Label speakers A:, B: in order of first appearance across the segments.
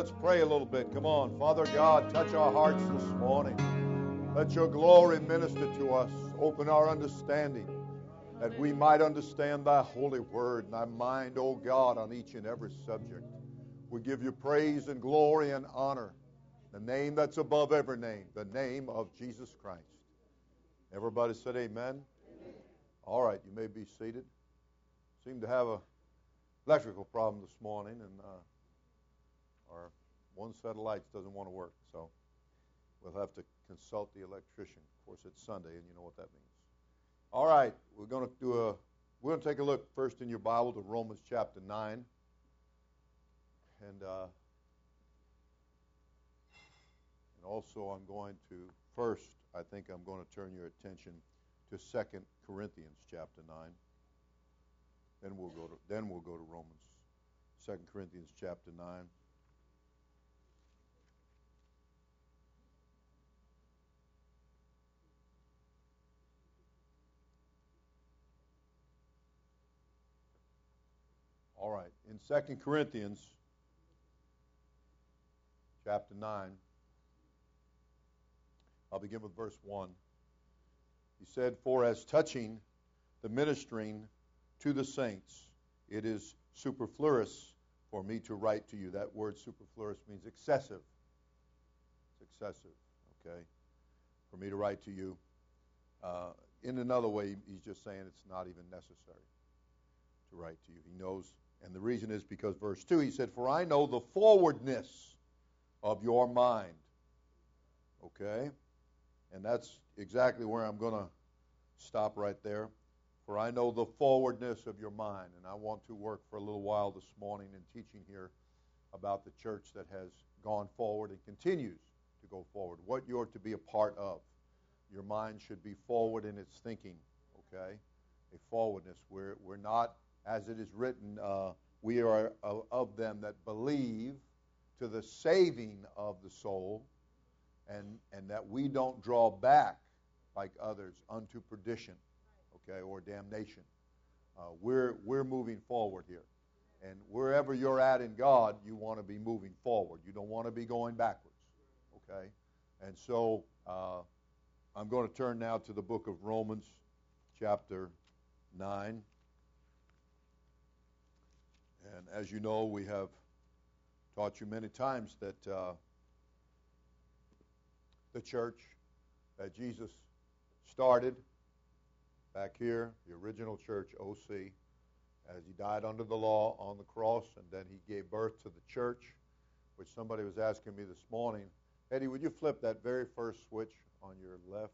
A: Let's pray a little bit. Come on. Father God, touch our hearts this morning. Let your glory minister to us. Open our understanding that we might understand thy holy word and thy mind, O God, on each and every subject. We give you praise and glory and honor. The name that's above every name, the name of Jesus Christ. Everybody said amen. amen. All right, you may be seated. Seem to have a electrical problem this morning, and uh, our one set of lights doesn't want to work, so we'll have to consult the electrician. Of course, it's Sunday, and you know what that means. All right, we're going to do a. We're going to take a look first in your Bible to Romans chapter nine, and uh, and also I'm going to first. I think I'm going to turn your attention to Second Corinthians chapter nine. Then we'll go to then we'll go to Romans. Second Corinthians chapter nine. All right. In Second Corinthians chapter 9, I'll begin with verse 1. He said, For as touching the ministering to the saints, it is superfluous for me to write to you. That word superfluous means excessive. It's excessive, okay? For me to write to you. Uh, in another way, he's just saying it's not even necessary to write to you. He knows, and the reason is because verse 2, he said, For I know the forwardness of your mind. Okay? And that's exactly where I'm going to stop right there. For I know the forwardness of your mind. And I want to work for a little while this morning in teaching here about the church that has gone forward and continues to go forward. What you're to be a part of. Your mind should be forward in its thinking, okay? A forwardness. We're, we're not, as it is written, uh, we are of them that believe to the saving of the soul, and, and that we don't draw back like others unto perdition okay, or damnation. Uh, we're, we're moving forward here. And wherever you're at in God, you want to be moving forward. You don't want to be going backwards, okay? And so uh, I'm going to turn now to the book of Romans, chapter 9. And as you know, we have taught you many times that uh, the church that Jesus started back here, the original church, OC, as he died under the law on the cross, and then he gave birth to the church, which somebody was asking me this morning. Eddie, would you flip that very first switch on your left?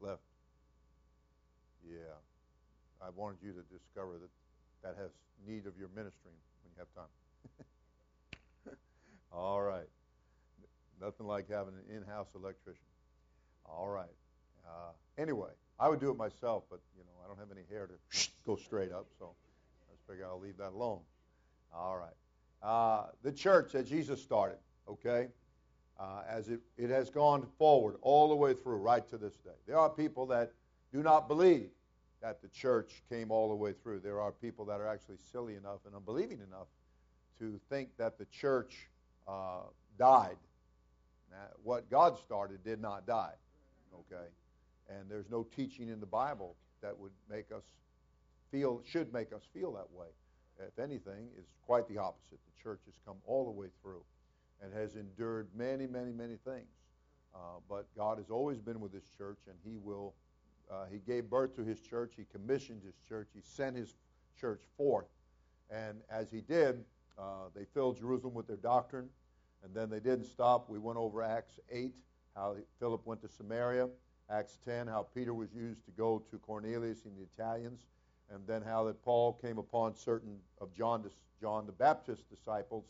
A: Left. Yeah. I wanted you to discover that that has need of your ministering when you have time. All right. Nothing like having an in-house electrician. All right. Uh, anyway, I would do it myself, but you know I don't have any hair to go straight up, so I figure I'll leave that alone. All right. Uh, the church that Jesus started, okay, uh, as it, it has gone forward all the way through, right to this day. There are people that do not believe that the church came all the way through. There are people that are actually silly enough and unbelieving enough to think that the church uh, died. Now, what God started did not die. Okay? And there's no teaching in the Bible that would make us feel, should make us feel that way. If anything, it's quite the opposite. The church has come all the way through and has endured many, many, many things. Uh, but God has always been with His church, and He will. Uh, he gave birth to His church. He commissioned His church. He sent His church forth, and as He did, uh, they filled Jerusalem with their doctrine, and then they didn't stop. We went over Acts 8, how Philip went to Samaria. Acts 10, how Peter was used to go to Cornelius and the Italians, and then how that Paul came upon certain of John, John the Baptist's disciples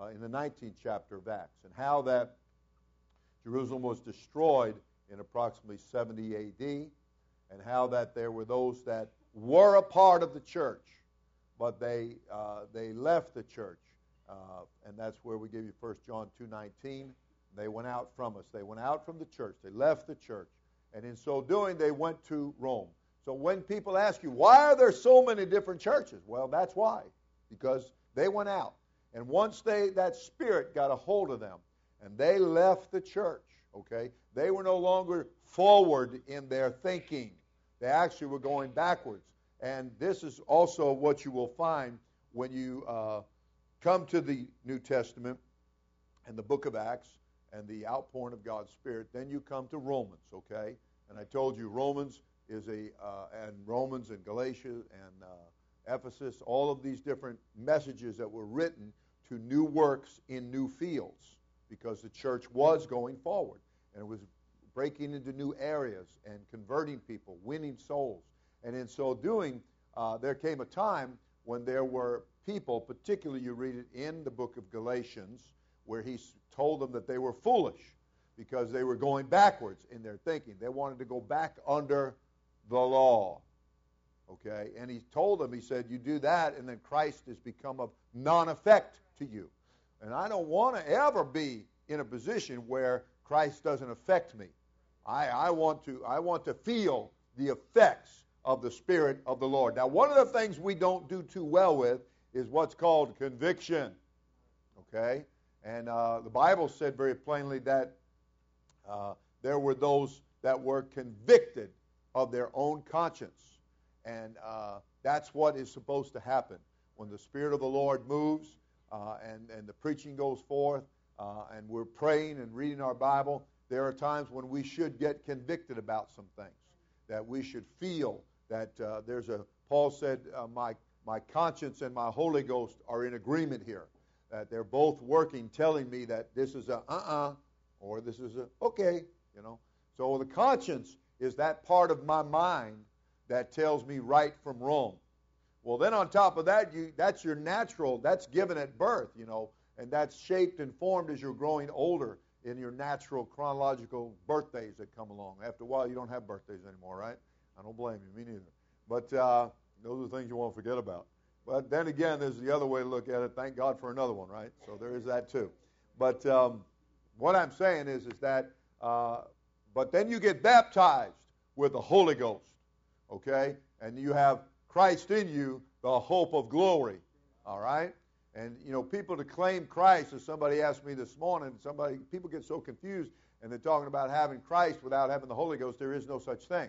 A: uh, in the 19th chapter of Acts, and how that Jerusalem was destroyed in approximately 70 AD, and how that there were those that were a part of the church, but they uh, they left the church, uh, and that's where we give you 1 John 2:19. They went out from us. They went out from the church. They left the church. And in so doing, they went to Rome. So when people ask you, why are there so many different churches? Well, that's why. Because they went out. And once they that spirit got a hold of them, and they left the church, okay, they were no longer forward in their thinking. They actually were going backwards. And this is also what you will find when you uh, come to the New Testament and the book of Acts and the outpouring of God's Spirit. Then you come to Romans, okay? And I told you Romans is a, uh, and Romans and Galatia and uh, Ephesus, all of these different messages that were written to new works in new fields because the church was going forward and it was breaking into new areas and converting people, winning souls. And in so doing, uh, there came a time when there were people, particularly you read it in the book of Galatians, where he told them that they were foolish because they were going backwards in their thinking. They wanted to go back under the law. Okay? And he told them, he said, You do that, and then Christ has become of non effect to you. And I don't want to ever be in a position where Christ doesn't affect me. I, I, want to, I want to feel the effects of the Spirit of the Lord. Now, one of the things we don't do too well with is what's called conviction. Okay? And uh, the Bible said very plainly that uh, there were those that were convicted of their own conscience. And uh, that's what is supposed to happen. When the Spirit of the Lord moves uh, and, and the preaching goes forth uh, and we're praying and reading our Bible, there are times when we should get convicted about some things, that we should feel that uh, there's a, Paul said, my, my conscience and my Holy Ghost are in agreement here that they're both working, telling me that this is a uh-uh or this is a okay, you know. So the conscience is that part of my mind that tells me right from wrong. Well, then on top of that, you that's your natural, that's given at birth, you know, and that's shaped and formed as you're growing older in your natural chronological birthdays that come along. After a while, you don't have birthdays anymore, right? I don't blame you, me neither. But uh, those are the things you won't forget about. But then again, there's the other way to look at it. Thank God for another one, right? So there is that too. But um, what I'm saying is, is that, uh, but then you get baptized with the Holy Ghost, okay? And you have Christ in you, the hope of glory, all right? And you know, people to claim Christ, as somebody asked me this morning, somebody people get so confused, and they're talking about having Christ without having the Holy Ghost. There is no such thing.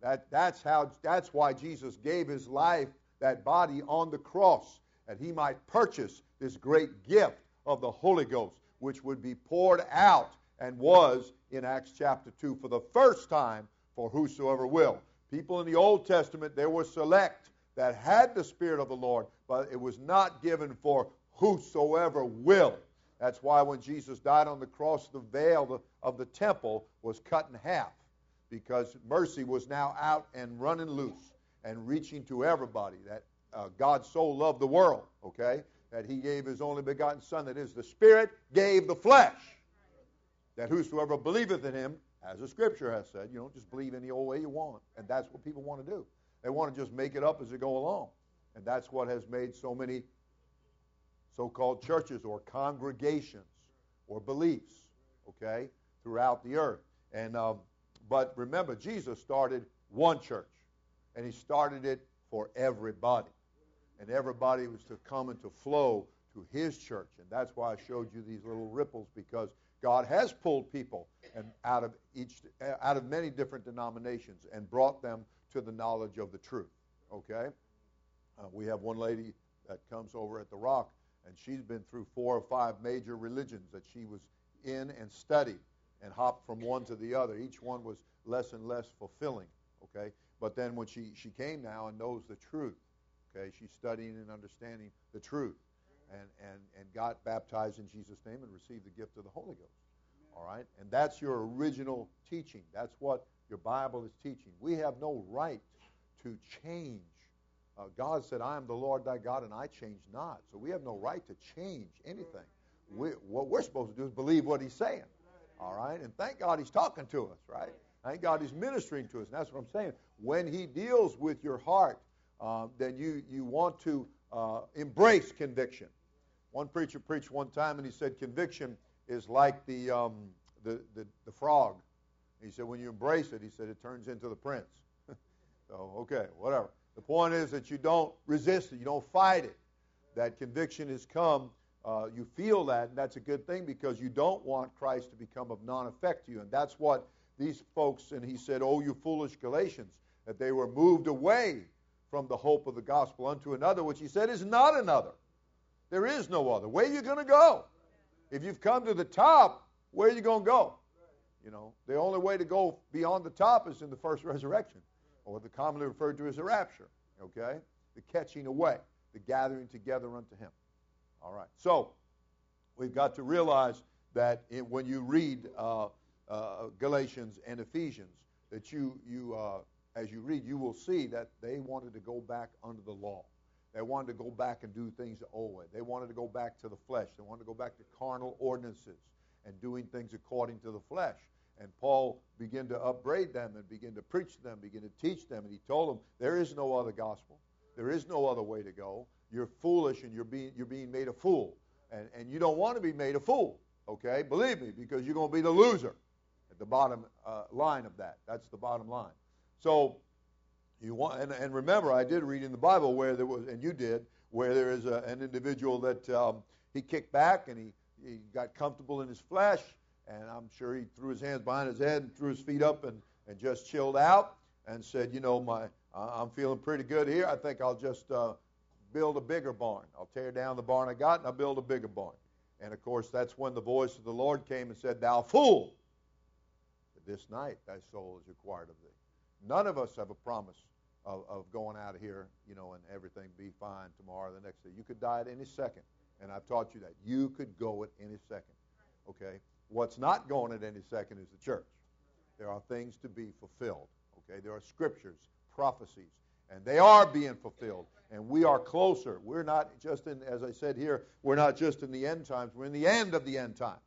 A: That that's how that's why Jesus gave his life that body on the cross that he might purchase this great gift of the Holy Ghost, which would be poured out and was in Acts chapter 2 for the first time for whosoever will. People in the Old Testament, they were select that had the Spirit of the Lord, but it was not given for whosoever will. That's why when Jesus died on the cross, the veil of the temple was cut in half because mercy was now out and running loose and reaching to everybody. That uh, God so loved the world, okay, that he gave his only begotten Son, that is, the Spirit gave the flesh, that whosoever believeth in him, as the Scripture has said, you don't just believe any old way you want. And that's what people want to do. They want to just make it up as they go along. And that's what has made so many so called churches or congregations or beliefs, okay, throughout the earth. And um, But remember, Jesus started one church and he started it for everybody. And everybody was to come and to flow to his church. And that's why I showed you these little ripples because God has pulled people and out of each out of many different denominations and brought them to the knowledge of the truth. Okay? Uh, we have one lady that comes over at the Rock, and she's been through four or five major religions that she was in and studied and hopped from one to the other. Each one was less and less fulfilling. Okay? But then when she, she came now and knows the truth, okay, she's studying and understanding the truth and, and, and got baptized in Jesus' name and received the gift of the Holy Ghost. All right? And that's your original teaching. That's what your Bible is teaching. We have no right to change. Uh, God said, I am the Lord thy God, and I change not. So we have no right to change anything. We, what we're supposed to do is believe what he's saying. All right? And thank God he's talking to us, right? Thank God He's ministering to us. And that's what I'm saying. When He deals with your heart, uh, then you, you want to uh, embrace conviction. One preacher preached one time and he said conviction is like the, um, the, the, the frog. He said when you embrace it, he said it turns into the prince. so, okay, whatever. The point is that you don't resist it, you don't fight it. That conviction has come uh, you feel that, and that's a good thing because you don't want Christ to become of non effect to you. And that's what these folks, and he said, Oh, you foolish Galatians, that they were moved away from the hope of the gospel unto another, which he said is not another. There is no other. Where are you going to go? If you've come to the top, where are you going to go? You know, the only way to go beyond the top is in the first resurrection, or the commonly referred to as the rapture. Okay? The catching away, the gathering together unto him. All right. So, we've got to realize that when you read uh, uh, Galatians and Ephesians, that you, you uh, as you read, you will see that they wanted to go back under the law. They wanted to go back and do things the old way. They wanted to go back to the flesh. They wanted to go back to carnal ordinances and doing things according to the flesh. And Paul began to upbraid them and begin to preach to them, begin to teach them. And he told them, there is no other gospel. There is no other way to go. You're foolish and you're being, you're being made a fool. And, and you don't want to be made a fool, okay? Believe me, because you're going to be the loser at the bottom uh, line of that. That's the bottom line. So you want, and, and, remember, I did read in the Bible where there was, and you did, where there is a, an individual that um, he kicked back and he, he got comfortable in his flesh, and I'm sure he threw his hands behind his head and threw his feet up and, and just chilled out and said, you know, my I'm feeling pretty good here. I think I'll just uh, build a bigger barn. I'll tear down the barn I got and I'll build a bigger barn. And of course, that's when the voice of the Lord came and said, Thou fool! This night thy soul is required of thee. None of us have a promise of, of going out of here, you know, and everything be fine tomorrow or the next day. You could die at any second, and I've taught you that. You could go at any second. Okay? What's not going at any second is the church. There are things to be fulfilled. Okay? There are scriptures, prophecies, and they are being fulfilled. And we are closer. We're not just in, as I said here, we're not just in the end times. We're in the end of the end times.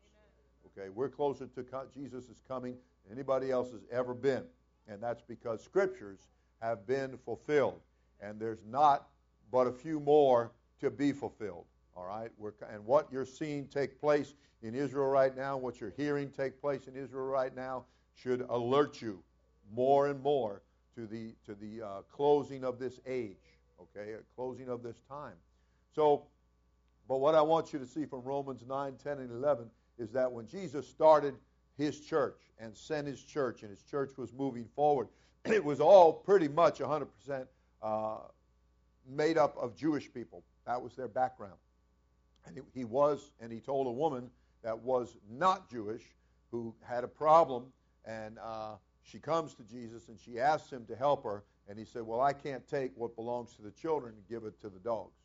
A: Okay? We're closer to Jesus is coming than anybody else has ever been. And that's because scriptures have been fulfilled. And there's not but a few more to be fulfilled. All right? We're, and what you're seeing take place in Israel right now, what you're hearing take place in Israel right now, should alert you more and more to the, to the uh, closing of this age, okay? A closing of this time. So, but what I want you to see from Romans 9, 10, and 11 is that when Jesus started his church and sent his church, and his church was moving forward. It was all pretty much 100% uh, made up of Jewish people. That was their background. And he was, and he told a woman that was not Jewish who had a problem, and uh, she comes to Jesus and she asks him to help her, and he said, Well, I can't take what belongs to the children and give it to the dogs.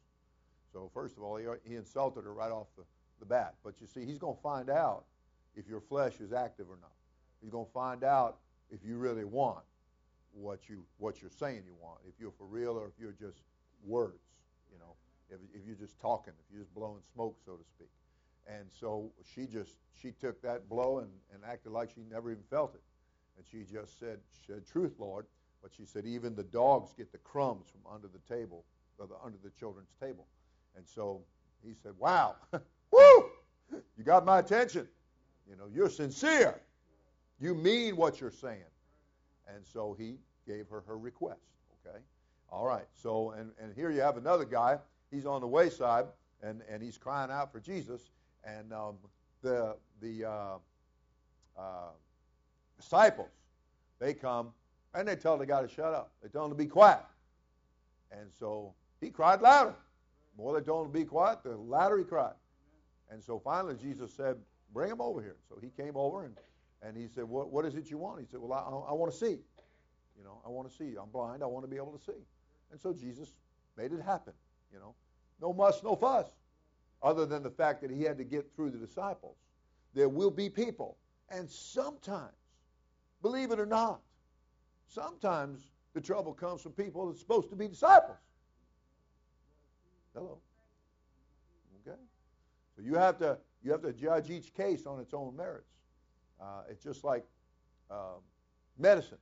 A: So, first of all, he, he insulted her right off the, the bat. But you see, he's going to find out if your flesh is active or not. You're going to find out if you really want what you what you're saying you want. If you're for real or if you're just words, you know. If, if you're just talking, if you're just blowing smoke, so to speak. And so she just she took that blow and, and acted like she never even felt it. And she just said, said, truth, Lord. But she said, even the dogs get the crumbs from under the table, or the, under the children's table. And so he said, wow, woo, you got my attention. You know, you're sincere. You mean what you're saying. And so he gave her her request. Okay? All right. So, and, and here you have another guy. He's on the wayside, and, and he's crying out for Jesus. And um, the, the uh, uh, disciples, they come, and they tell the guy to shut up. They tell him to be quiet. And so he cried louder. The more they told him to be quiet, the louder he cried. And so finally Jesus said, Bring him over here. So he came over and, and he said, what, what is it you want? He said, Well, I, I want to see. You know, I want to see. I'm blind. I want to be able to see. And so Jesus made it happen. You know, no muss, no fuss, other than the fact that he had to get through the disciples. There will be people, and sometimes, believe it or not, sometimes the trouble comes from people that's supposed to be disciples. Hello. Okay. So you have to you have to judge each case on its own merits. Uh, it's just like uh, medicine.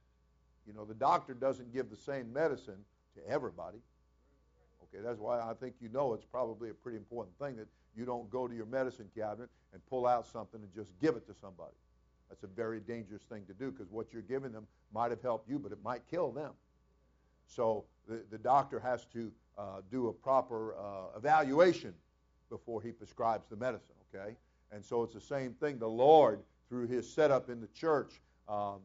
A: You know, the doctor doesn't give the same medicine to everybody. Okay, that's why I think you know it's probably a pretty important thing that you don't go to your medicine cabinet and pull out something and just give it to somebody. That's a very dangerous thing to do because what you're giving them might have helped you, but it might kill them. So the, the doctor has to uh, do a proper uh, evaluation before he prescribes the medicine, okay? And so it's the same thing. The Lord, through his setup in the church, um,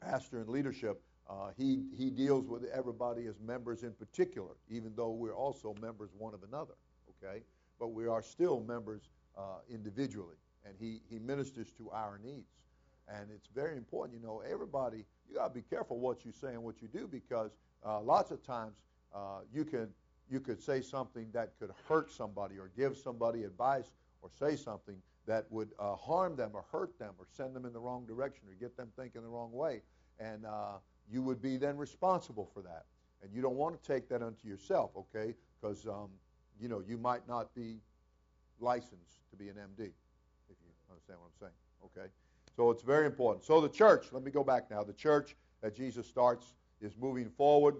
A: pastor and leadership, uh, he, he deals with everybody as members in particular, even though we're also members one of another, okay? But we are still members uh, individually, and he, he ministers to our needs. And it's very important, you know, everybody, you got to be careful what you say and what you do because uh, lots of times uh, you can you could say something that could hurt somebody or give somebody advice or say something that would uh, harm them or hurt them or send them in the wrong direction or get them thinking the wrong way. And uh, you would be then responsible for that. And you don't want to take that unto yourself, okay? Because, um, you know, you might not be licensed to be an MD, if you understand what I'm saying, okay? So it's very important. So the church, let me go back now. The church that Jesus starts is moving forward,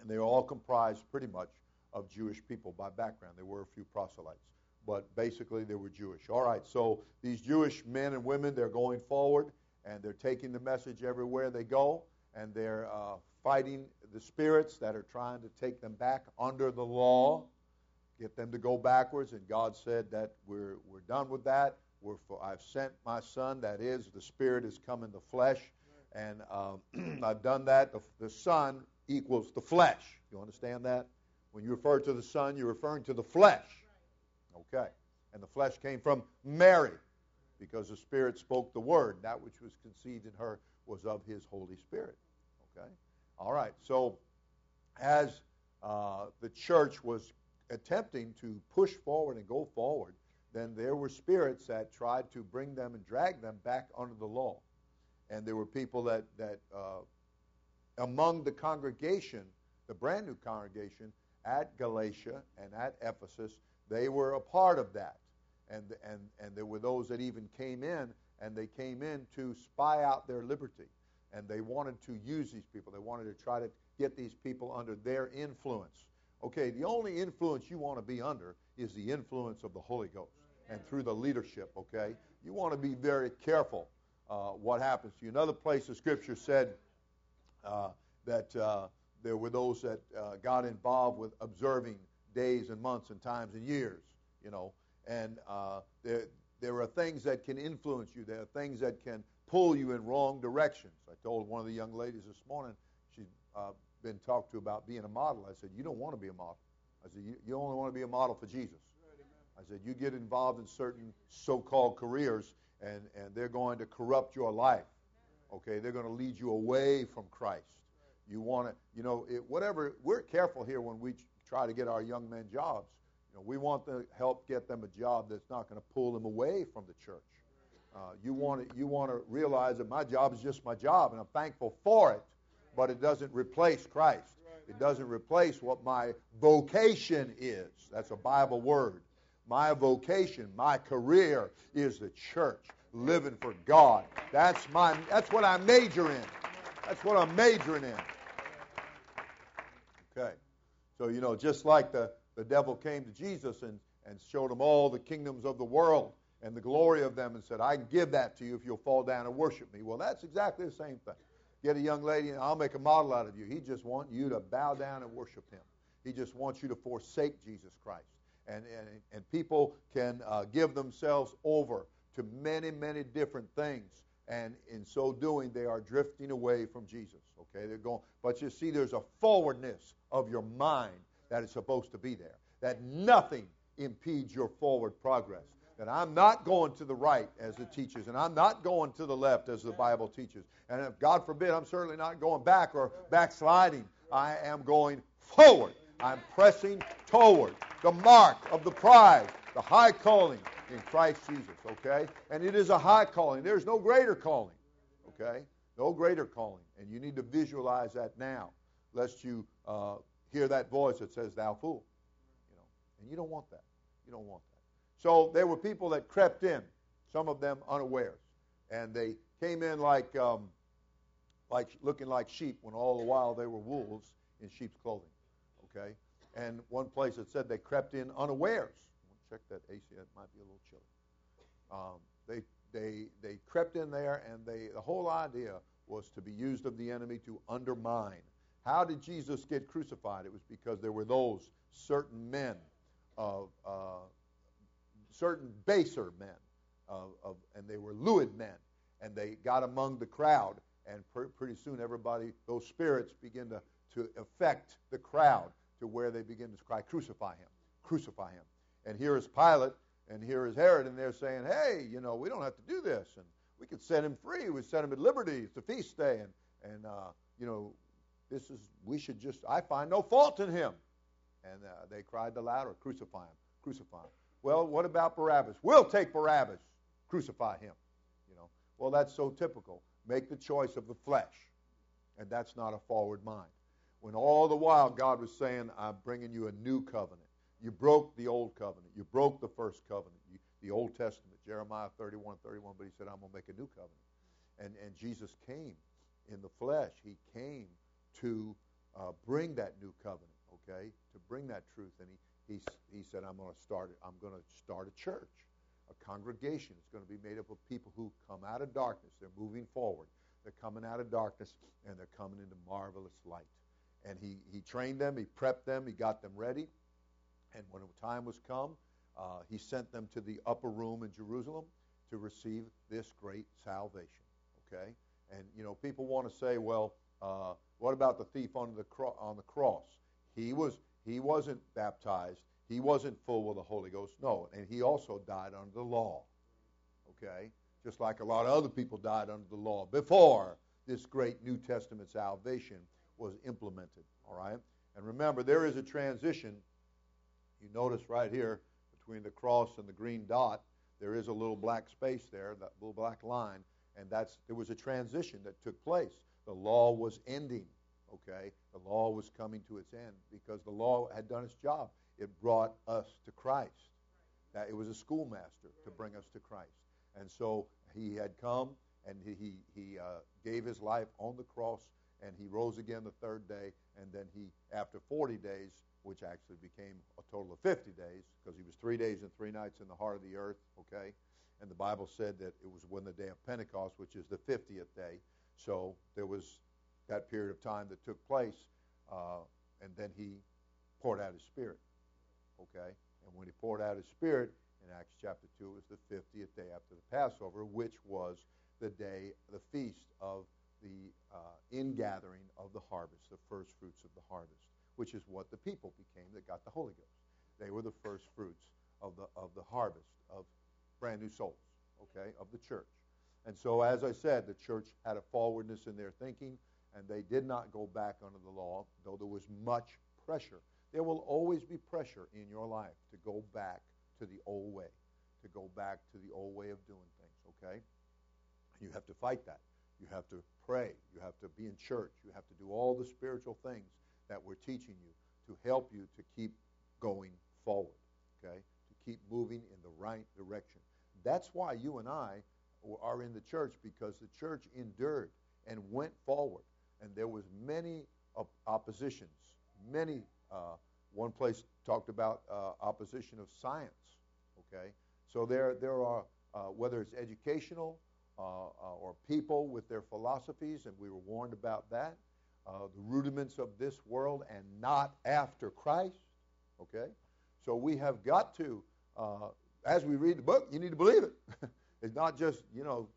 A: and they are all comprised pretty much of Jewish people by background. There were a few proselytes, but basically they were Jewish. All right, so these Jewish men and women, they're going forward, and they're taking the message everywhere they go, and they're uh, fighting the spirits that are trying to take them back under the law, get them to go backwards. And God said that we're, we're done with that. We're for, I've sent my son, that is, the spirit has come in the flesh, and um, I've done that. The, the son equals the flesh. You understand that? When you refer to the son, you're referring to the flesh. Okay. And the flesh came from Mary because the Spirit spoke the word. That which was conceived in her was of his Holy Spirit. Okay? All right. So, as uh, the church was attempting to push forward and go forward, then there were spirits that tried to bring them and drag them back under the law. And there were people that, that uh, among the congregation, the brand new congregation at Galatia and at Ephesus, they were a part of that. And, and, and there were those that even came in, and they came in to spy out their liberty. And they wanted to use these people. They wanted to try to get these people under their influence. Okay, the only influence you want to be under is the influence of the Holy Ghost and through the leadership, okay? You want to be very careful uh, what happens to you. Another place the scripture said uh, that uh, there were those that uh, got involved with observing days and months and times and years, you know. And uh, there, there are things that can influence you. There are things that can pull you in wrong directions. I told one of the young ladies this morning, she'd uh, been talked to about being a model. I said, You don't want to be a model. I said, You, you only want to be a model for Jesus. I said, You get involved in certain so called careers, and, and they're going to corrupt your life. Okay? They're going to lead you away from Christ. You want to, you know, it, whatever. We're careful here when we try to get our young men jobs. You know, we want to help get them a job that's not going to pull them away from the church. Uh, you want to, you want to realize that my job is just my job, and I'm thankful for it, but it doesn't replace Christ. It doesn't replace what my vocation is. That's a Bible word. My vocation, my career is the church, living for God. That's my. That's what I major in. That's what I'm majoring in. Okay. So, you know, just like the, the devil came to Jesus and, and showed him all the kingdoms of the world and the glory of them and said, I can give that to you if you'll fall down and worship me. Well, that's exactly the same thing. Get a young lady and I'll make a model out of you. He just wants you to bow down and worship him. He just wants you to forsake Jesus Christ. And, and, and people can uh, give themselves over to many, many different things and in so doing, they are drifting away from Jesus. Okay, they're going, but you see, there's a forwardness of your mind that is supposed to be there. That nothing impedes your forward progress. That I'm not going to the right as it teaches, and I'm not going to the left as the Bible teaches. And if God forbid, I'm certainly not going back or backsliding. I am going forward. I'm pressing toward the mark of the prize, the high calling in Christ Jesus, okay? And it is a high calling. There's no greater calling, okay? No greater calling. And you need to visualize that now, lest you uh, hear that voice that says, Thou fool. You know, and you don't want that. You don't want that. So there were people that crept in, some of them unawares. And they came in like, um, like looking like sheep when all the while they were wolves in sheep's clothing. Okay? And one place it said they crept in unawares check that AC. It might be a little chilly. Um, they they they crept in there, and they the whole idea was to be used of the enemy to undermine. How did Jesus get crucified? It was because there were those certain men of uh, certain baser men, of, of, and they were lewd men, and they got among the crowd, and pr- pretty soon everybody, those spirits begin to, to affect the crowd to where they begin to cry, Crucify him, crucify him. And here is Pilate, and here is Herod, and they're saying, Hey, you know, we don't have to do this, and we could set him free. We set him at liberty. It's a feast day, and, and uh, you know, this is, we should just, I find no fault in him. And uh, they cried the louder, Crucify him, crucify him. Well, what about Barabbas? We'll take Barabbas, crucify him. You know, well, that's so typical. Make the choice of the flesh, and that's not a forward mind. When all the while God was saying, I'm bringing you a new covenant. You broke the old covenant. You broke the first covenant, you, the Old Testament, Jeremiah 31, 31, but he said, I'm going to make a new covenant. And, and Jesus came in the flesh. He came to uh, bring that new covenant, okay, to bring that truth. And he, he, he said, I'm going to start it. I'm going to start a church, a congregation. It's going to be made up of people who come out of darkness. They're moving forward. They're coming out of darkness and they're coming into marvelous light. And he, he trained them, he prepped them, he got them ready. And when the time was come, uh, he sent them to the upper room in Jerusalem to receive this great salvation. Okay? And, you know, people want to say, well, uh, what about the thief on the, cro- on the cross? He, was, he wasn't baptized. He wasn't full with the Holy Ghost. No, and he also died under the law. Okay? Just like a lot of other people died under the law before this great New Testament salvation was implemented. All right? And remember, there is a transition. You notice right here between the cross and the green dot, there is a little black space there, that little black line, and that's there was a transition that took place. The law was ending, okay? The law was coming to its end because the law had done its job. It brought us to Christ. That it was a schoolmaster to bring us to Christ. And so he had come and he, he, he uh, gave his life on the cross and he rose again the third day. And then he, after 40 days, which actually became a total of 50 days because he was three days and three nights in the heart of the earth, okay? And the Bible said that it was when the day of Pentecost, which is the 50th day. So there was that period of time that took place, uh, and then he poured out his Spirit, okay? And when he poured out his Spirit, in Acts chapter 2, it was the 50th day after the Passover, which was the day, the feast of the uh, ingathering of the harvest, the first fruits of the harvest which is what the people became that got the Holy Ghost. They were the first fruits of the, of the harvest of brand new souls, okay, of the church. And so, as I said, the church had a forwardness in their thinking, and they did not go back under the law, though there was much pressure. There will always be pressure in your life to go back to the old way, to go back to the old way of doing things, okay? You have to fight that. You have to pray. You have to be in church. You have to do all the spiritual things that we're teaching you to help you to keep going forward, okay? To keep moving in the right direction. That's why you and I are in the church because the church endured and went forward. And there was many oppositions, many. Uh, one place talked about uh, opposition of science. Okay, so there there are uh, whether it's educational uh, uh, or people with their philosophies, and we were warned about that uh, the rudiments of this world and not after Christ. Okay? So we have got to, as we read the book, you need to believe it. it's not just, you know,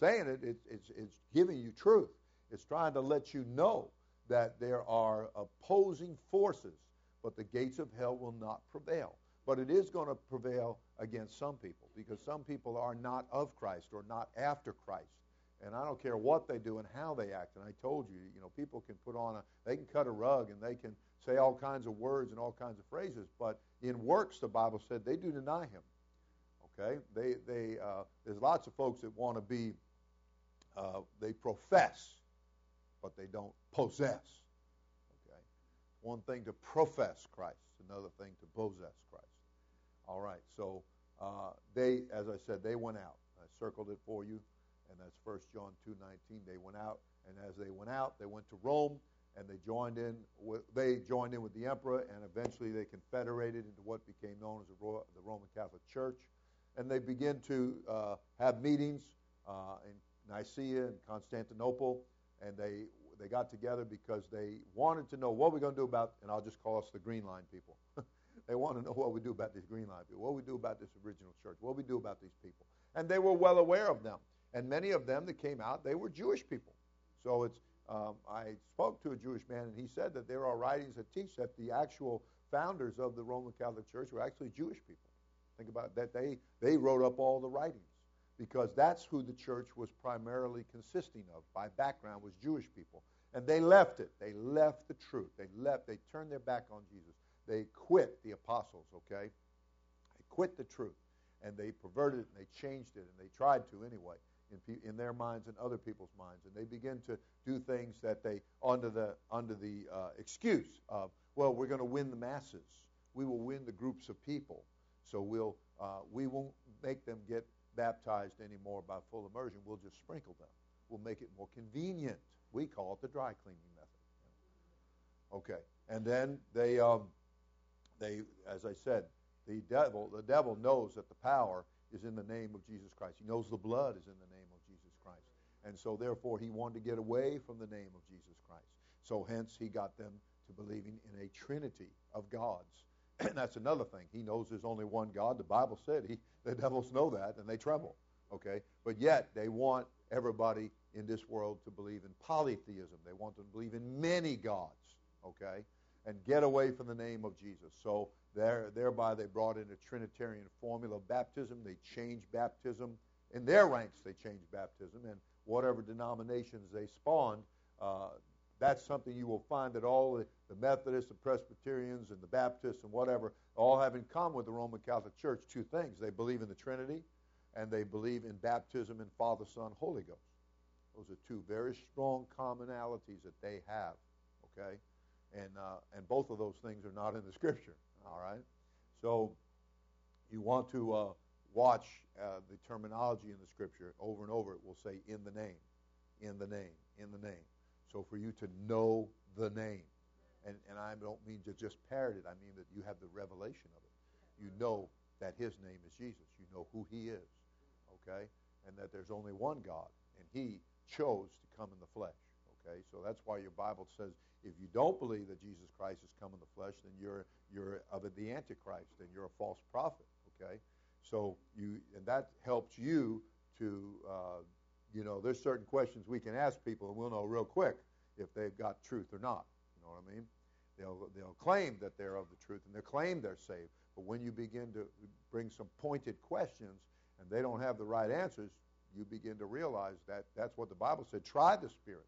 A: saying it, it's, it's, it's giving you truth. It's trying to let you know that there are opposing forces, but the gates of hell will not prevail. But it is going to prevail against some people because some people are not of Christ or not after Christ. And I don't care what they do and how they act. And I told you, you know, people can put on a, they can cut a rug and they can say all kinds of words and all kinds of phrases. But in works, the Bible said they do deny him. Okay? They, they, uh, there's lots of folks that want to be, uh, they profess, but they don't possess. Okay? One thing to profess Christ, another thing to possess Christ. All right. So uh, they, as I said, they went out. I circled it for you and that's 1 John 2:19. They went out, and as they went out, they went to Rome, and they joined in. With, they joined in with the emperor, and eventually they confederated into what became known as the, the Roman Catholic Church, and they began to uh, have meetings uh, in Nicaea and Constantinople, and they they got together because they wanted to know what we're going to do about, and I'll just call us the Green Line people. They want to know what we do about these Green Line people, what we do about this original church, what we do about these people. And they were well aware of them. And many of them that came out, they were Jewish people. So it's um, I spoke to a Jewish man, and he said that there are writings that teach that the actual founders of the Roman Catholic Church were actually Jewish people. Think about that. They, they wrote up all the writings because that's who the church was primarily consisting of by background was Jewish people. And they left it. They left the truth. They left. They turned their back on Jesus. They quit the apostles, okay? They quit the truth. And they perverted it and they changed it and they tried to anyway in, in their minds and other people's minds. And they begin to do things that they, under the, under the uh, excuse of, well, we're going to win the masses. We will win the groups of people. So we'll, uh, we won't make them get baptized anymore by full immersion. We'll just sprinkle them. We'll make it more convenient. We call it the dry cleaning method. Okay. And then they, um, they, as I said, the devil, the devil knows that the power is in the name of Jesus Christ. He knows the blood is in the name of Jesus Christ. And so, therefore, he wanted to get away from the name of Jesus Christ. So, hence, he got them to believing in a trinity of gods. And that's another thing. He knows there's only one God. The Bible said he, the devils know that, and they tremble. Okay? But yet, they want everybody in this world to believe in polytheism. They want them to believe in many gods. Okay? And get away from the name of Jesus. So, there, thereby, they brought in a Trinitarian formula of baptism. They changed baptism. In their ranks, they changed baptism. And whatever denominations they spawned, uh, that's something you will find that all the, the, Methodists, the Presbyterians, and the Baptists, and whatever, all have in common with the Roman Catholic Church two things. They believe in the Trinity, and they believe in baptism in Father, Son, Holy Ghost. Those are two very strong commonalities that they have. Okay, and uh, and both of those things are not in the Scripture. All right? So you want to uh, watch uh, the terminology in the Scripture over and over. It will say, in the name, in the name, in the name. So for you to know the name, and, and I don't mean to just parrot it, I mean that you have the revelation of it. You know that his name is Jesus. You know who he is, okay? And that there's only one God, and he chose to come in the flesh, okay? So that's why your Bible says if you don't believe that Jesus Christ has come in the flesh, then you're you're of the Antichrist, and you're a false prophet. Okay, so you and that helps you to uh, you know there's certain questions we can ask people, and we'll know real quick if they've got truth or not. You know what I mean? They'll they'll claim that they're of the truth and they'll claim they're saved, but when you begin to bring some pointed questions and they don't have the right answers, you begin to realize that that's what the Bible said. Try the spirits.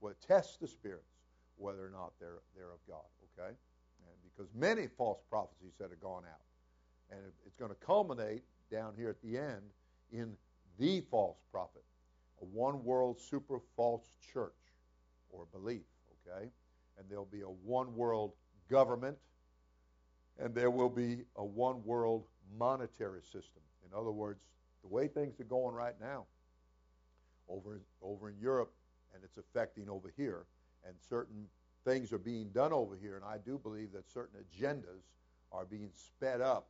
A: Well, test the spirits whether or not they're, they're of God, okay? And because many false prophecies that have gone out. And it's going to culminate down here at the end in the false prophet, a one world super false church or belief, okay? And there'll be a one world government, and there will be a one world monetary system. In other words, the way things are going right now over, over in Europe, and it's affecting over here, and certain things are being done over here, and I do believe that certain agendas are being sped up,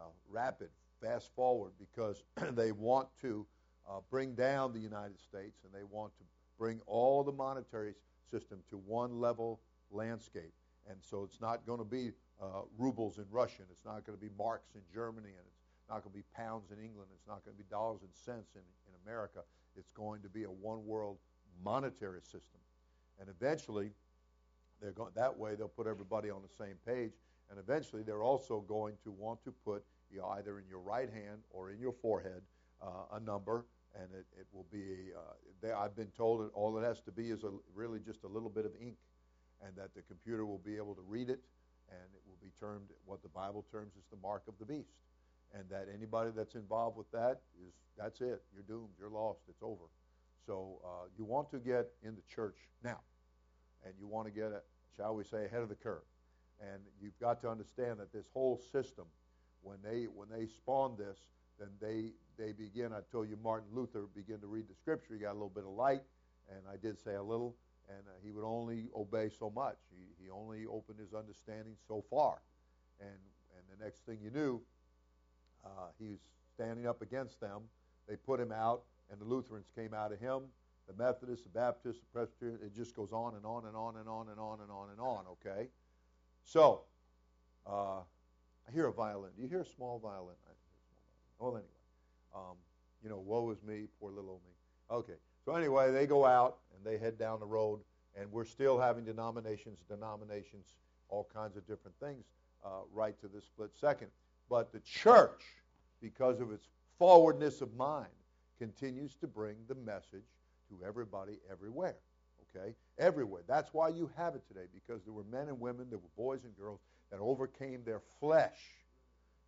A: uh, rapid, fast forward, because they want to uh, bring down the United States and they want to bring all the monetary system to one level landscape. And so it's not going to be uh, rubles in Russia, and it's not going to be marks in Germany, and it's not going to be pounds in England, it's not going to be dollars and cents in, in America. It's going to be a one world monetary system. And eventually, they're going that way. They'll put everybody on the same page, and eventually, they're also going to want to put you know, either in your right hand or in your forehead uh, a number, and it, it will be. Uh, they, I've been told that all it has to be is a, really just a little bit of ink, and that the computer will be able to read it, and it will be termed what the Bible terms as the mark of the beast, and that anybody that's involved with that is that's it. You're doomed. You're lost. It's over. So uh, you want to get in the church now, and you want to get, a, shall we say, ahead of the curve. And you've got to understand that this whole system, when they when they spawn this, then they they begin. I told you Martin Luther began to read the Scripture. He got a little bit of light, and I did say a little, and uh, he would only obey so much. He he only opened his understanding so far, and and the next thing you knew, uh, he was standing up against them. They put him out and the Lutherans came out of him, the Methodists, the Baptists, the Presbyterians. It just goes on and on and on and on and on and on and on, okay? So, uh, I hear a violin. Do you hear a small violin? I hear a small violin. Well, anyway, um, you know, woe is me, poor little old me. Okay. So anyway, they go out and they head down the road, and we're still having denominations, denominations, all kinds of different things uh, right to this split second. But the church, because of its forwardness of mind, continues to bring the message to everybody everywhere. Okay? Everywhere. That's why you have it today, because there were men and women, there were boys and girls that overcame their flesh.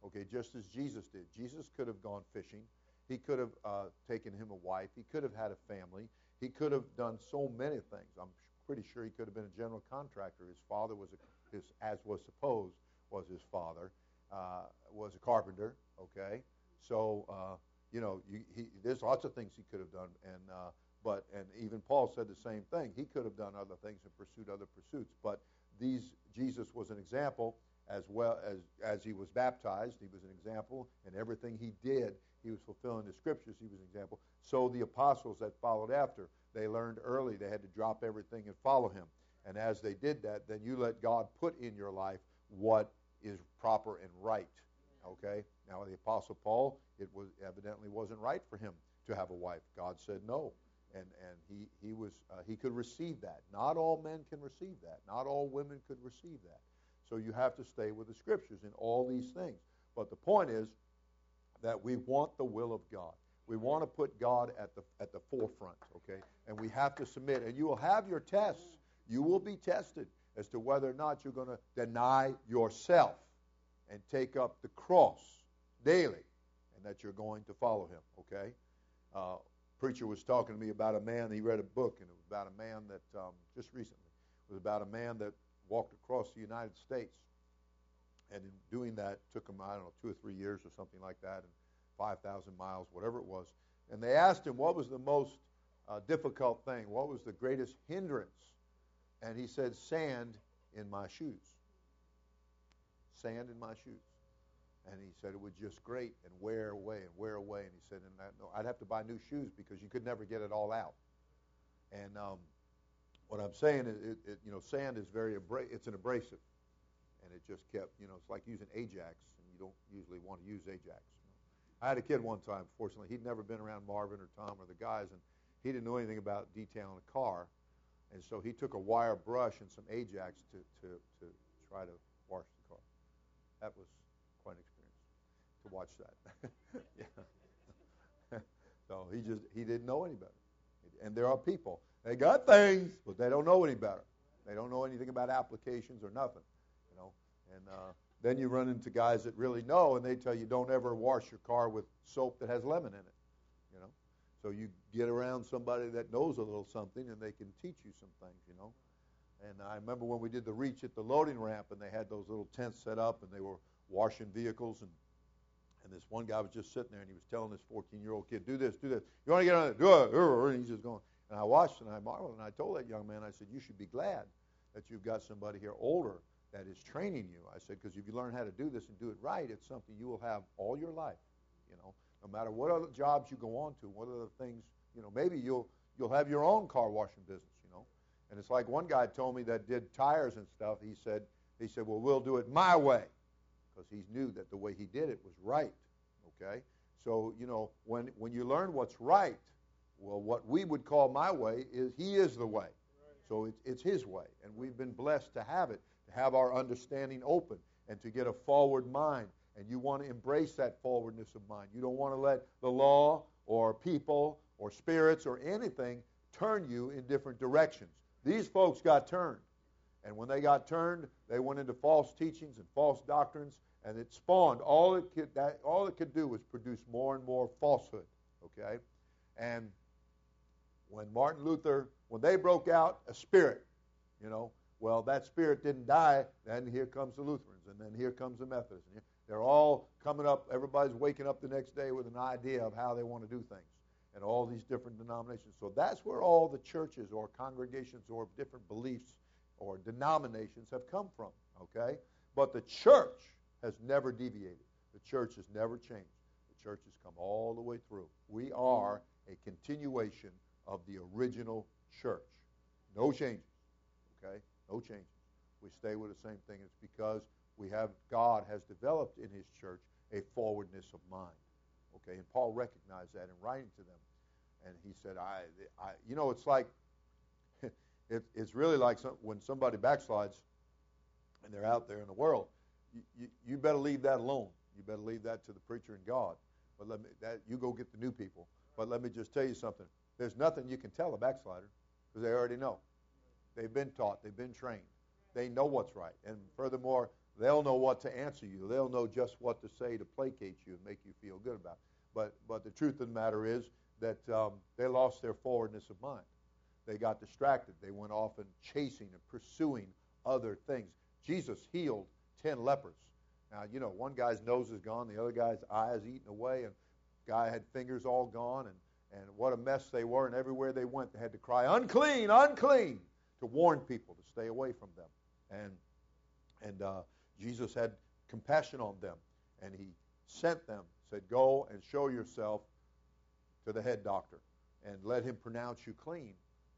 A: Okay, just as Jesus did. Jesus could have gone fishing. He could have uh, taken him a wife. He could have had a family. He could have done so many things. I'm pretty sure he could have been a general contractor. His father was a, his, as was supposed, was his father, uh, was a carpenter. Okay, so uh, you know, you, he, there's lots of things he could have done, and uh, but and even Paul said the same thing. He could have done other things and pursued other pursuits, but these Jesus was an example as well as as he was baptized. He was an example and everything he did. He was fulfilling the scriptures. He was an example. So the apostles that followed after, they learned early they had to drop everything and follow him. And as they did that, then you let God put in your life what is proper and right. Okay. Now the apostle Paul, it was evidently wasn't right for him to have a wife. God said no and and he he was uh, he could receive that. Not all men can receive that. Not all women could receive that. So you have to stay with the scriptures in all these things. But the point is that we want the will of God. We want to put God at the at the forefront, okay? And we have to submit. And you will have your tests. You will be tested as to whether or not you're going to deny yourself and take up the cross daily, and that you're going to follow Him, okay? Uh, preacher was talking to me about a man. He read a book, and it was about a man that um, just recently was about a man that walked across the United States, and in doing that took him I don't know two or three years or something like that, and five thousand miles, whatever it was. And they asked him what was the most uh, difficult thing, what was the greatest hindrance, and he said sand in my shoes. Sand in my shoes. And he said it would just grate and wear away and wear away. And he said, and I, no, I'd have to buy new shoes because you could never get it all out. And um, what I'm saying is, it, it, you know, sand is very abra- it's an abrasive, and it just kept, you know, it's like using Ajax, and you don't usually want to use Ajax. You know. I had a kid one time. Fortunately, he'd never been around Marvin or Tom or the guys, and he didn't know anything about detailing a car, and so he took a wire brush and some Ajax to to to try to wash the car. That was quite an experience to watch that. yeah. so he just he didn't know any better. And there are people they got things, but they don't know any better. They don't know anything about applications or nothing, you know. And uh, then you run into guys that really know, and they tell you don't ever wash your car with soap that has lemon in it, you know. So you get around somebody that knows a little something, and they can teach you some things, you know. And I remember when we did the reach at the loading ramp, and they had those little tents set up, and they were washing vehicles, and and this one guy was just sitting there, and he was telling this 14-year-old kid, "Do this, do this. You want to get on it? Do it." And he's just going. And I watched and I marveled, and I told that young man, I said, "You should be glad that you've got somebody here older that is training you." I said, "Because if you learn how to do this and do it right, it's something you will have all your life. You know, no matter what other jobs you go on to, what other things, you know, maybe you'll you'll have your own car washing business. You know, and it's like one guy told me that did tires and stuff. He said, he said, "Well, we'll do it my way." because he knew that the way he did it was right. Okay? So, you know, when, when you learn what's right, well, what we would call my way is he is the way. So it's, it's his way. And we've been blessed to have it, to have our understanding open, and to get a forward mind. And you want to embrace that forwardness of mind. You don't want to let the law or people or spirits or anything turn you in different directions. These folks got turned. And when they got turned, they went into false teachings and false doctrines, and it spawned all it could that all it could do was produce more and more falsehood. Okay? And when Martin Luther, when they broke out a spirit, you know, well, that spirit didn't die, then here comes the Lutherans, and then here comes the Methodists. And they're all coming up, everybody's waking up the next day with an idea of how they want to do things, and all these different denominations. So that's where all the churches or congregations or different beliefs or denominations have come from, okay? But the church has never deviated. The church has never changed. The church has come all the way through. We are a continuation of the original church. No changes, okay? No changes. We stay with the same thing. It's because we have God has developed in His church a forwardness of mind. Okay, and Paul recognized that in writing to them, and he said, "I, I you know, it's like it, it's really like some, when somebody backslides and they're out there in the world. You, you, you better leave that alone. You better leave that to the preacher and God. But let me that you go get the new people. But let me just tell you something. There's nothing you can tell a backslider because they already know. They've been taught. They've been trained. They know what's right. And furthermore, they'll know what to answer you. They'll know just what to say to placate you and make you feel good about it. But, but the truth of the matter is that um, they lost their forwardness of mind. They got distracted. They went off and chasing and pursuing other things. Jesus healed 10 lepers. Now, you know, one guy's nose is gone, the other guy's eyes eaten away, and guy had fingers all gone, and, and what a mess they were. And everywhere they went, they had to cry, unclean, unclean, to warn people to stay away from them. And, and uh, Jesus had compassion on them, and he sent them, said, Go and show yourself to the head doctor, and let him pronounce you clean,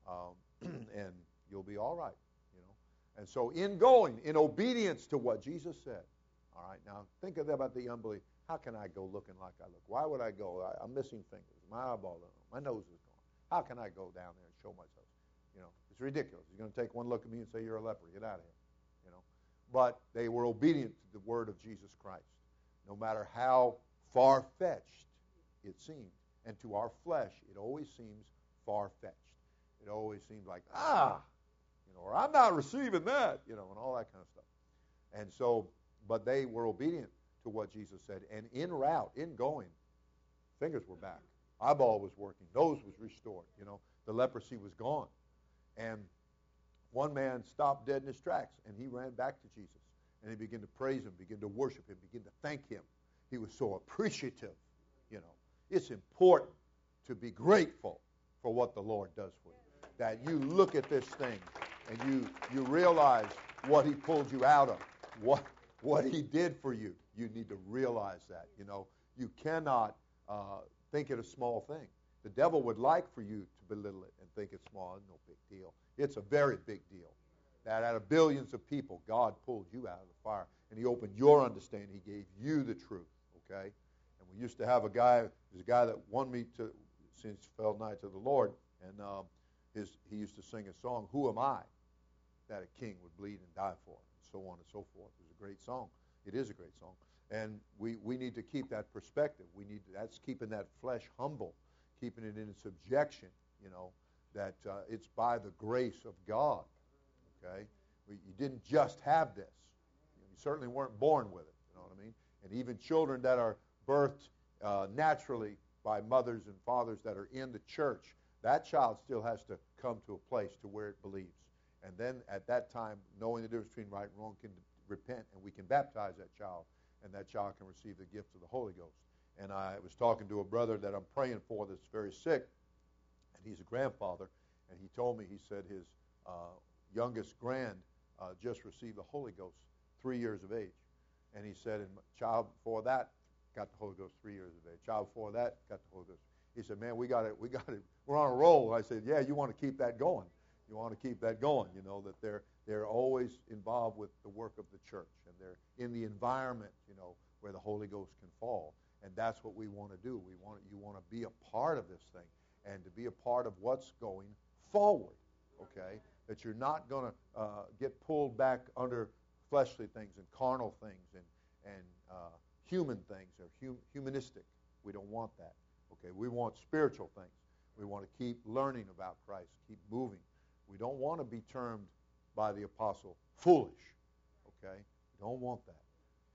A: um, and you'll be all right. You know. And so, in going, in obedience to what Jesus said, all right, now think about the unbelief. How can I go looking like I look? Why would I go? I, am missing fingers. My eyeball, my nose is gone. How can I go down there and show myself? You know, it's ridiculous. You're going to take one look at me and say you're a leper. Get out of here. You know, but they were obedient to the word of Jesus Christ, no matter how far fetched it seemed. And to our flesh, it always seems far fetched. It always seems like ah, you know, or I'm not receiving that, you know, and all that kind of stuff. And so but they were obedient to what Jesus said. And in route, in going, fingers were back. Eyeball was working. Nose was restored. You know, the leprosy was gone. And one man stopped dead in his tracks, and he ran back to Jesus. And he began to praise him, began to worship him, began to thank him. He was so appreciative. You know, it's important to be grateful for what the Lord does for you. That you look at this thing and you you realize what he pulled you out of, what what he did for you. You need to realize that. You know, you cannot uh, think it a small thing. The devil would like for you to belittle it and think it's small. No big deal. It's a very big deal. That out of billions of people, God pulled you out of the fire and He opened your understanding. He gave you the truth. Okay. And we used to have a guy. There's a guy that won me to since fell nigh to the Lord, and um, his he used to sing a song. Who am I that a king would bleed and die for? and so on and so forth. It's a great song. It is a great song. And we, we need to keep that perspective. We need that's keeping that flesh humble, keeping it in subjection, you know, that uh, it's by the grace of God. Okay? We, you didn't just have this. You, you, certainly weren't born with it. You know what I mean? And even children that are birthed uh, naturally by mothers and fathers that are in the church, that child still has to come to a place to where it believes. And then at that time, knowing the difference between right and wrong, can repent and we can baptize that child, and that child can receive the gift of the Holy Ghost. And I was talking to a brother that I'm praying for that's very sick, and he's a grandfather, and he told me, he said his uh, youngest grand uh, just received the Holy Ghost, three years of age. And he said, and child before that got the Holy Ghost three years of age. Child before that got the Holy Ghost. He said, man, we got it. We got it. We're on a roll. I said, yeah, you want to keep that going you want to keep that going. You know that they're they're always involved with the work of the church, and they're in the environment, you know, where the Holy Ghost can fall. And that's what we want to do. We want you want to be a part of this thing, and to be a part of what's going forward. Okay, that you're not going to uh, get pulled back under fleshly things and carnal things and and uh, human things or hum- humanistic. We don't want that. Okay, we want spiritual things. We want to keep learning about Christ, keep moving. We don't want to be termed by the apostle foolish. Okay? Don't want that.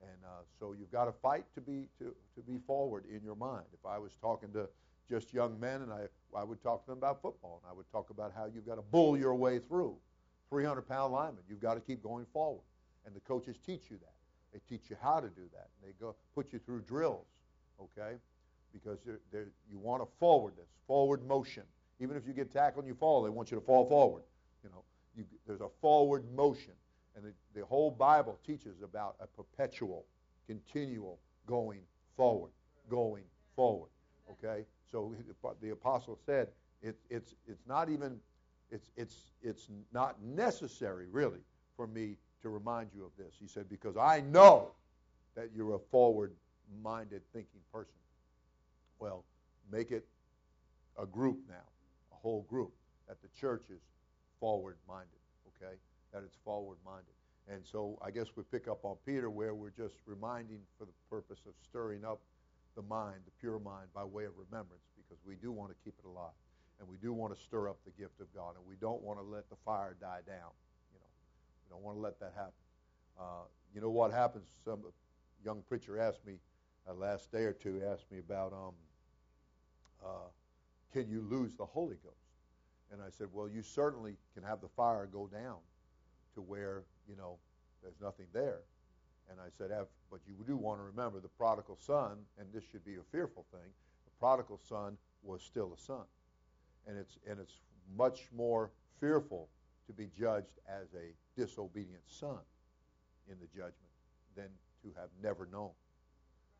A: And uh, so you've got to fight to be to, to be forward in your mind. If I was talking to just young men, and I I would talk to them about football, and I would talk about how you've got to bull your way through. 300 pound lineman, you've got to keep going forward, and the coaches teach you that. They teach you how to do that. And they go put you through drills, okay? Because they're, they're, you want a forwardness, forward motion. Even if you get tackled and you fall, they want you to fall forward. You know, you, there's a forward motion. And the, the whole Bible teaches about a perpetual, continual going forward, going forward. Okay? So the apostle said it, it's, it's not even, it's, it's, it's not necessary, really, for me to remind you of this. He said, Because I know that you're a forward minded thinking person. Well, make it a group now, a whole group, that the church is forward minded, okay? That it's forward minded. And so I guess we pick up on Peter where we're just reminding for the purpose of stirring up the mind, the pure mind, by way of remembrance, because we do want to keep it alive. And we do want to stir up the gift of God. And we don't want to let the fire die down. You know, we don't want to let that happen. Uh, you know what happens? Some young preacher asked me uh, last day or two, asked me about um, uh, can you lose the Holy Ghost? And I said, well, you certainly can have the fire go down to where, you know, there's nothing there. And I said, but you do want to remember the prodigal son, and this should be a fearful thing, the prodigal son was still a son. And it's, and it's much more fearful to be judged as a disobedient son in the judgment than to have never known.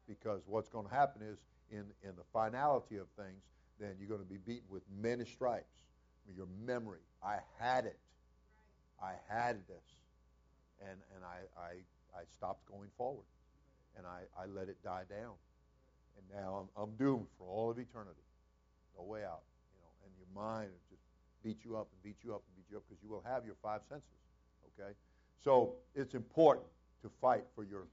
A: Because what's going to happen is, in, in the finality of things, then you're going to be beaten with many stripes. Your memory. I had it. I had this. And, and I, I, I stopped going forward. And I, I let it die down. And now I'm, I'm doomed for all of eternity. No way out. You know, and your mind just beat you up and beat you up and beat you up because you will have your five senses. Okay? So it's important to fight for your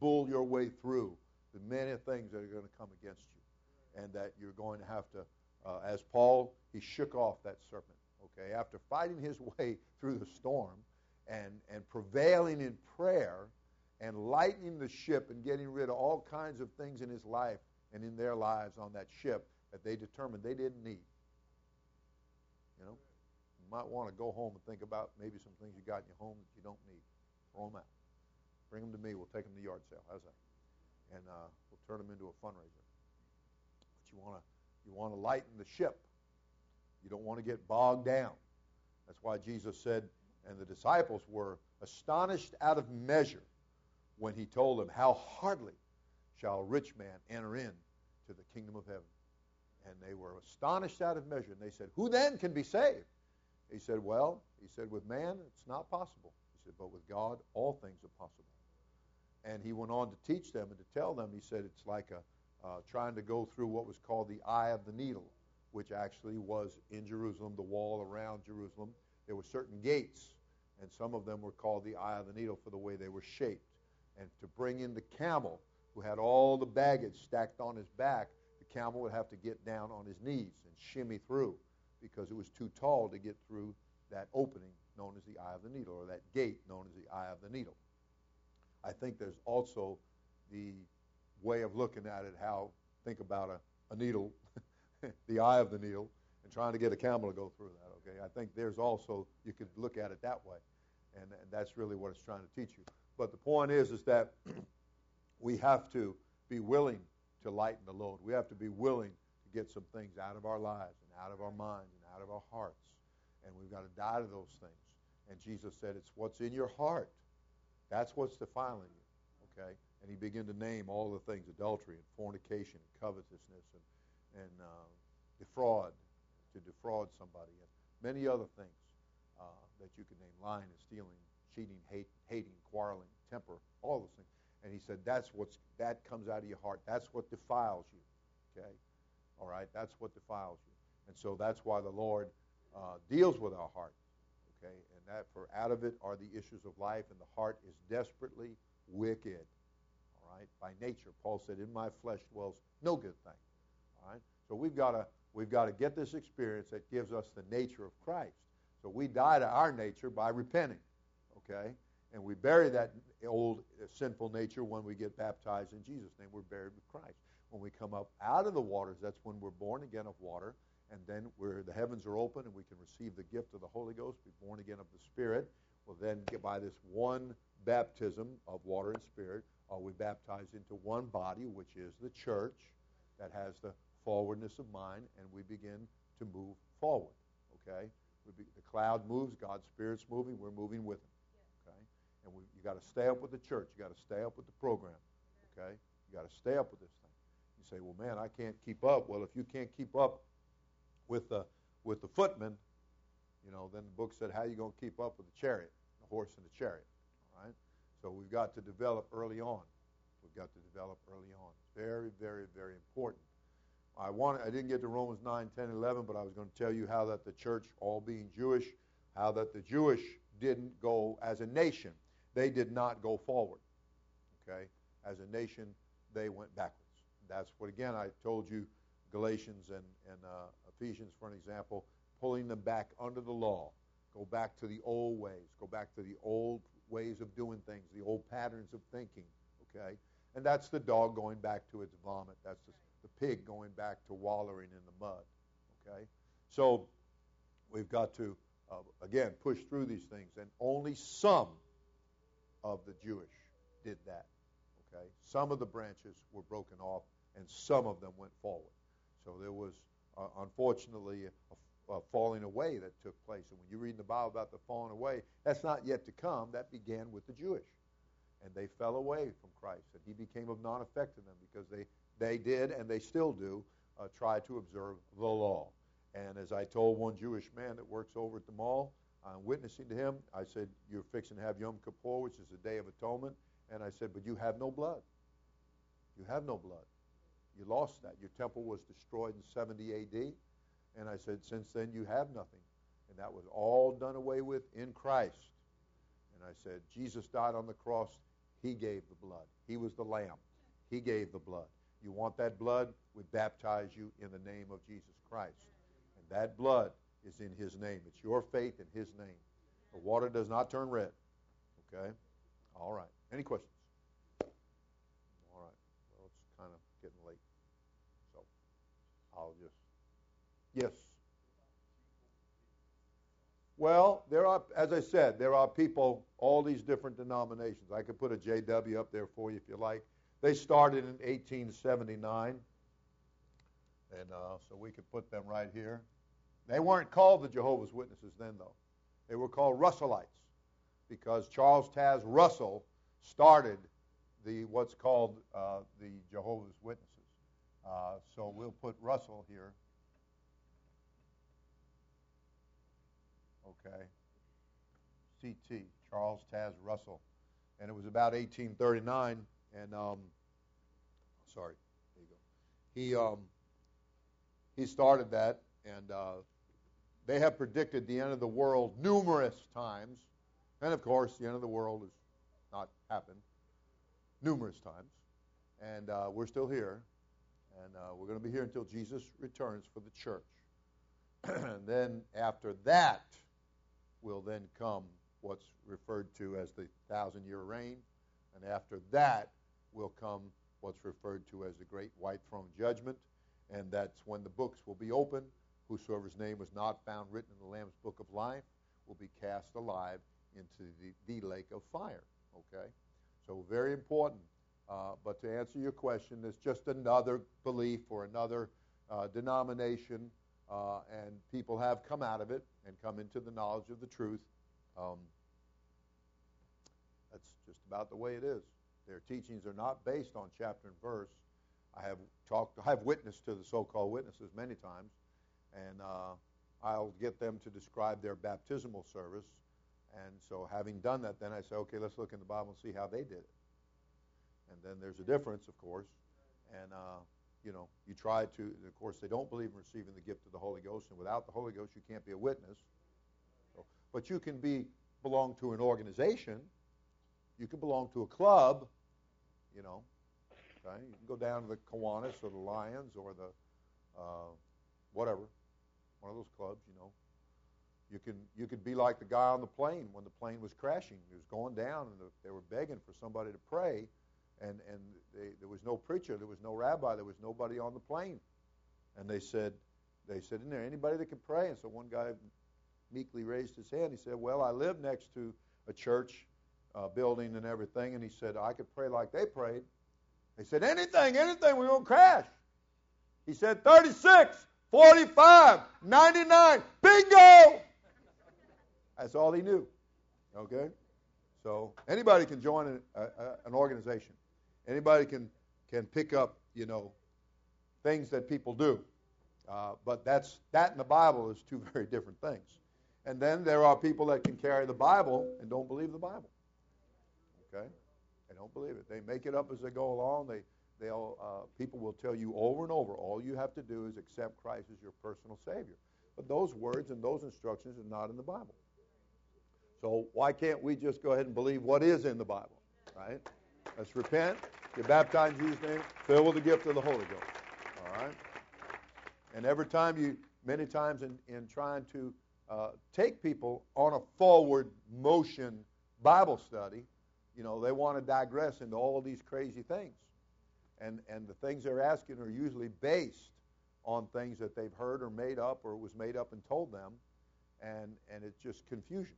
A: bull your way through the many things that are going to come against you and that you're going to have to uh, as paul he shook off that serpent okay after fighting his way through the storm and and prevailing in prayer and lightening the ship and getting rid of all kinds of things in his life and in their lives on that ship that they determined they didn't need you know you might want to go home and think about maybe some things you got in your home that you don't need throw them out Bring them to me. We'll take them to yard sale. How's that? And uh, we'll turn them into a fundraiser. But you want to you want to lighten the ship. You don't want to get bogged down. That's why Jesus said, and the disciples were astonished out of measure when he told them, How hardly shall a rich man enter in to the kingdom of heaven. And they were astonished out of measure. And they said, Who then can be saved? He said, Well, he said, with man, it's not possible. He said, But with God, all things are possible. And he went on to teach them and to tell them, he said it's like a, uh, trying to go through what was called the eye of the needle, which actually was in Jerusalem, the wall around Jerusalem. There were certain gates, and some of them were called the eye of the needle for the way they were shaped. And to bring in the camel, who had all the baggage stacked on his back, the camel would have to get down on his knees and shimmy through because it was too tall to get through that opening known as the eye of the needle, or that gate known as the eye of the needle. I think there's also the way of looking at it, how, think about a, a needle, the eye of the needle, and trying to get a camel to go through that, okay? I think there's also, you could look at it that way, and, and that's really what it's trying to teach you. But the point is, is that we have to be willing to lighten the load. We have to be willing to get some things out of our lives and out of our minds and out of our hearts. And we've got to die to those things. And Jesus said, it's what's in your heart that's what's defiling you. Okay? And he began to name all the things adultery and fornication and covetousness and, and uh, defraud, to defraud somebody, and many other things uh, that you could name lying and stealing, cheating, hate, hating, quarreling, temper, all those things. And he said that's what's that comes out of your heart. That's what defiles you. Okay? All right? That's what defiles you. And so that's why the Lord uh, deals with our heart. Okay? And that for out of it are the issues of life, and the heart is desperately wicked. Right, by nature, Paul said, "In my flesh dwells no good thing." All right, so we've got to we've got to get this experience that gives us the nature of Christ. So we die to our nature by repenting. Okay, and we bury that old uh, sinful nature when we get baptized in Jesus' name. We're buried with Christ. When we come up out of the waters, that's when we're born again of water and then where the heavens are open and we can receive the gift of the Holy Ghost, be born again of the Spirit. We'll then by this one baptism of water and Spirit, are we baptized into one body, which is the church, that has the forwardness of mind, and we begin to move forward. Okay, be, the cloud moves, God's Spirit's moving, we're moving with Him. Okay, and we, you got to stay up with the church. You got to stay up with the program. Okay, you got to stay up with this thing. You say, well, man, I can't keep up. Well, if you can't keep up with the with the footmen, you know, then the book said, how are you going to keep up with the chariot, the horse and the chariot? So we've got to develop early on. We've got to develop early on. Very, very, very important. I want I didn't get to Romans 9, 10, 11, but I was going to tell you how that the church, all being Jewish, how that the Jewish didn't go as a nation. They did not go forward. Okay? As a nation, they went backwards. That's what, again, I told you Galatians and, and uh, Ephesians, for an example, pulling them back under the law. Go back to the old ways. Go back to the old ways of doing things, the old patterns of thinking. Okay? And that's the dog going back to its vomit. That's the, the pig going back to wallowing in the mud. Okay? So we've got to, uh, again, push through these things. And only some of the Jewish did that. Okay? Some of the branches were broken off, and some of them went forward. So there was, uh, unfortunately, a, a, falling away that took place. And when you read in the Bible about the falling away, that's not yet to come. That began with the Jewish. And they fell away from Christ, and he became of non effect to them because they, they did, and they still do, uh, try to observe the law. And as I told one Jewish man that works over at the mall, I'm witnessing to him. I said, You're fixing to have Yom Kippur, which is the Day of Atonement. And I said, But you have no blood. You have no blood. You lost that. Your temple was destroyed in 70 AD. And I said, Since then, you have nothing. And that was all done away with in Christ. And I said, Jesus died on the cross. He gave the blood. He was the lamb. He gave the blood. You want that blood? We baptize you in the name of Jesus Christ. And that blood is in his name. It's your faith in his name. The water does not turn red. Okay? All right. Any questions? All right. Well, it's kind of getting late. So I'll just. Yes. Well, there are, as I said, there are people, all these different denominations. I could put a JW up there for you if you like. They started in 1879, and uh, so we could put them right here. They weren't called the Jehovah's Witnesses then, though. They were called Russellites because Charles Taze Russell started the what's called uh, the Jehovah's Witnesses. Uh, so we'll put Russell here. Okay. CT, Charles Taze Russell. And it was about 1839, and um, sorry, there you go. He um, he started that, and uh, they have predicted the end of the world numerous times. And of course, the end of the world has not happened numerous times. And uh, we're still here. And uh, we're going to be here until Jesus returns for the church. and then after that will then come what's referred to as the thousand year reign. And after that will come what's referred to as the great white throne judgment. And that's when the books will be opened Whosoever's name was not found written in the Lamb's book of life will be cast alive into the, the lake of fire. Okay? So, very important. Uh, but to answer your question, it's just another belief or another uh, denomination, uh, and people have come out of it and come into the knowledge of the truth. Um, that's just about the way it is. Their teachings are not based on chapter and verse. I have talked, I have witnessed to the so-called witnesses many times, and uh, I'll get them to describe their baptismal service. And so, having done that, then I say, okay, let's look in the Bible and see how they did it. And then there's a difference, of course. And, uh, you know, you try to, of course, they don't believe in receiving the gift of the Holy Ghost. And without the Holy Ghost, you can't be a witness. So, but you can be belong to an organization. You can belong to a club, you know. Okay? You can go down to the Kiwanis or the Lions or the uh, whatever one of those clubs, you know. You can you could be like the guy on the plane when the plane was crashing. It was going down, and the, they were begging for somebody to pray, and and they, there was no preacher, there was no rabbi, there was nobody on the plane, and they said they said, "Isn't there anybody that can pray?" And so one guy meekly raised his hand. He said, "Well, I live next to a church uh, building and everything," and he said, "I could pray like they prayed." They said, "Anything, anything, we won't crash." He said, 36. 45, 99, bingo! That's all he knew. Okay? So anybody can join a, a, an organization. Anybody can, can pick up, you know, things that people do. Uh, but that's that in the Bible is two very different things. And then there are people that can carry the Bible and don't believe the Bible. Okay, they don't believe it. They make it up as they go along. They they'll uh, people will tell you over and over. All you have to do is accept Christ as your personal Savior. But those words and those instructions are not in the Bible. So why can't we just go ahead and believe what is in the Bible? Right? Let's repent, get baptized in Jesus' name, fill with the gift of the Holy Ghost. All right? And every time you, many times in, in trying to uh, take people on a forward motion Bible study, you know, they want to digress into all these crazy things. And, and the things they're asking are usually based on things that they've heard or made up or was made up and told them. And, and it's just confusion.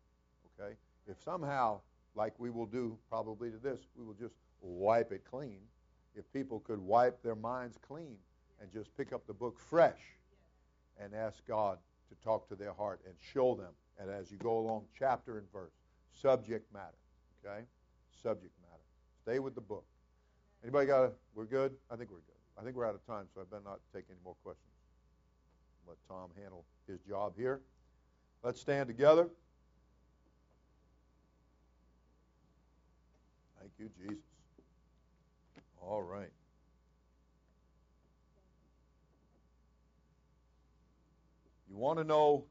A: Okay? If somehow, like we will do probably to this, we will just wipe it clean. If people could wipe their minds clean and just pick up the book fresh and ask God to talk to their heart and show them, and as you go along, chapter and verse, subject matter. Okay? Subject matter. Stay with the book. Anybody got a, we're good? I think we're good. I think we're out of time, so I better not take any more questions. Let Tom handle his job here. Let's stand together. You, Jesus. All right. You want to know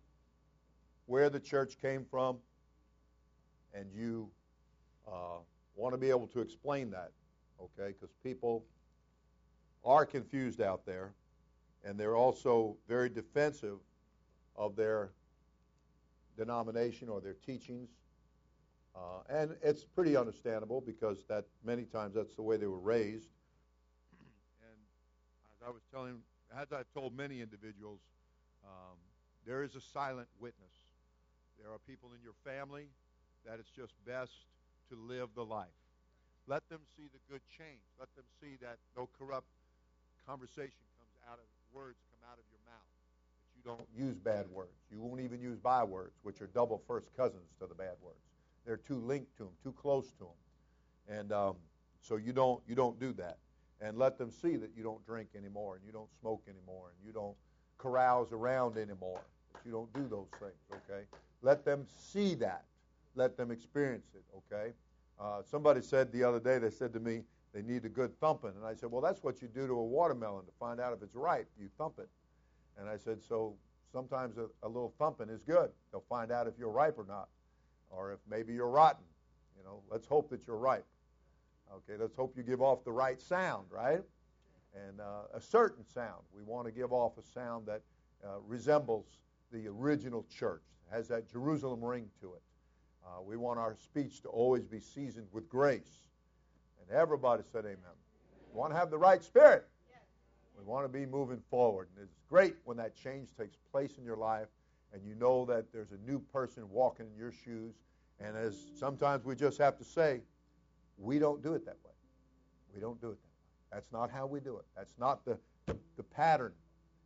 A: where the church came from, and you uh, want to be able to explain that, okay? Because people are confused out there, and they're also very defensive of their denomination or their teachings. Uh, and it's pretty understandable because that many times that's the way they were raised. And as I was telling, as I've told many individuals, um, there is a silent witness. There are people in your family that it's just best to live the life. Let them see the good change. Let them see that no corrupt conversation comes out of words come out of your mouth. That you don't use bad words. You won't even use bywords, which are double first cousins to the bad words. They're too linked to them, too close to them, and um, so you don't you don't do that. And let them see that you don't drink anymore, and you don't smoke anymore, and you don't carouse around anymore. That you don't do those things. Okay. Let them see that. Let them experience it. Okay. Uh, somebody said the other day. They said to me, they need a good thumping. And I said, well, that's what you do to a watermelon to find out if it's ripe. You thump it. And I said, so sometimes a, a little thumping is good. They'll find out if you're ripe or not, or if maybe you're rotten. You know, let's hope that you're ripe. Okay, let's hope you give off the right sound, right? And uh, a certain sound. We want to give off a sound that uh, resembles the original church, has that Jerusalem ring to it. Uh, we want our speech to always be seasoned with grace. And everybody said amen. We want to have the right spirit. We want to be moving forward. And it's great when that change takes place in your life and you know that there's a new person walking in your shoes. And as sometimes we just have to say, we don't do it that way. We don't do it that way. That's not how we do it. That's not the, the, the pattern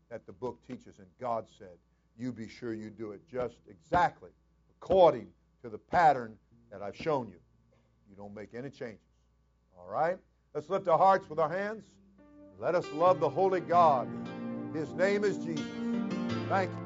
A: that the book teaches. And God said, you be sure you do it just exactly according to the pattern that I've shown you. You don't make any changes. All right? Let's lift our hearts with our hands. Let us love the Holy God. His name is Jesus. Thank you.